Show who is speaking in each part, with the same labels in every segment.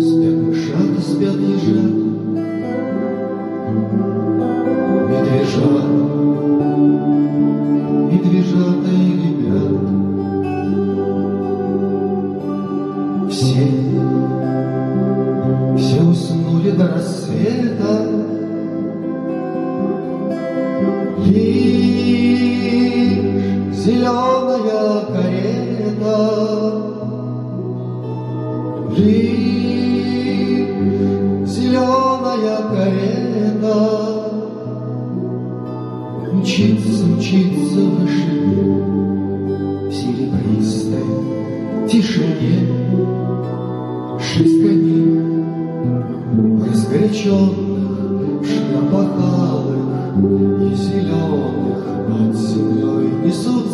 Speaker 1: Спят, спят, лежат, Медвежат любви зеленая карета. Ли, зеленая карета. Мчится, мчится выше В серебристой тишине. Шесть коней. Разгорячен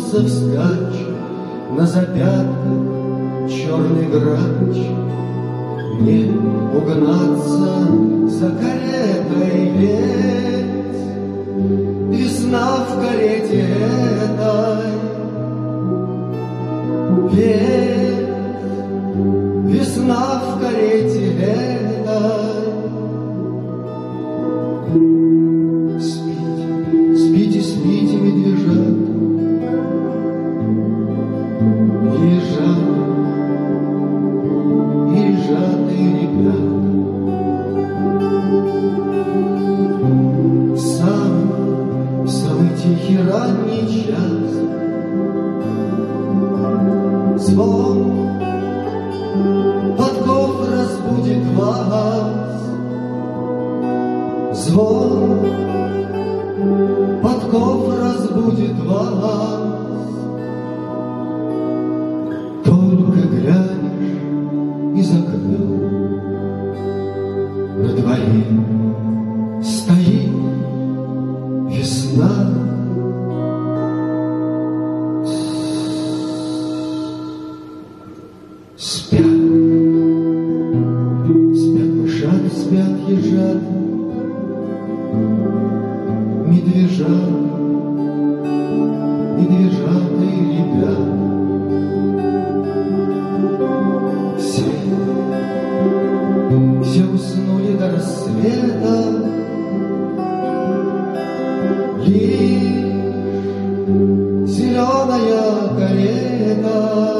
Speaker 1: несется вскачь На запятках черный грач. не угнаться за каретой ведь Весна в карете Самый, самый тихий ранний час. Звон подков разбудит вас. Звон тебя. Спят, спят мышата, спят ежат, медвежат, медвежата и ребят. Все, все уснули до рассвета, کرے گا۔